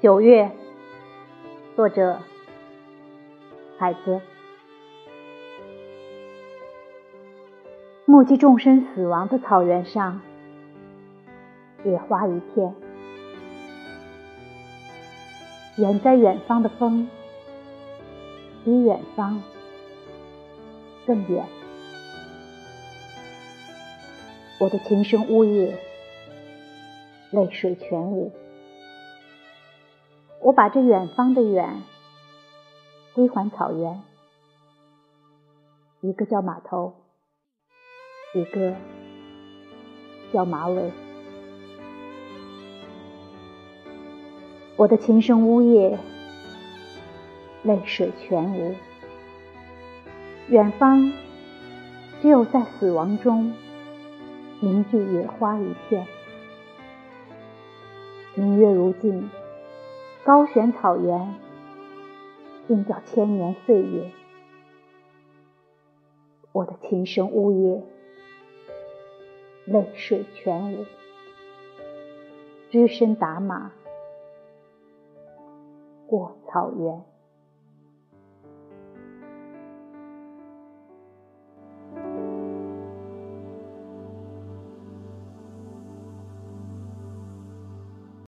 九月，作者海子。目击众生死亡的草原上，野花一片。远在远方的风，比远方更远。我的琴声呜咽，泪水全无。我把这远方的远归还草原，一个叫码头，一个叫马尾。我的琴声呜咽，泪水全无。远方只有在死亡中凝聚野花一片。明月如镜。高悬草原，应叫千年岁月。我的琴声呜咽，泪水全无。只身打马过草原。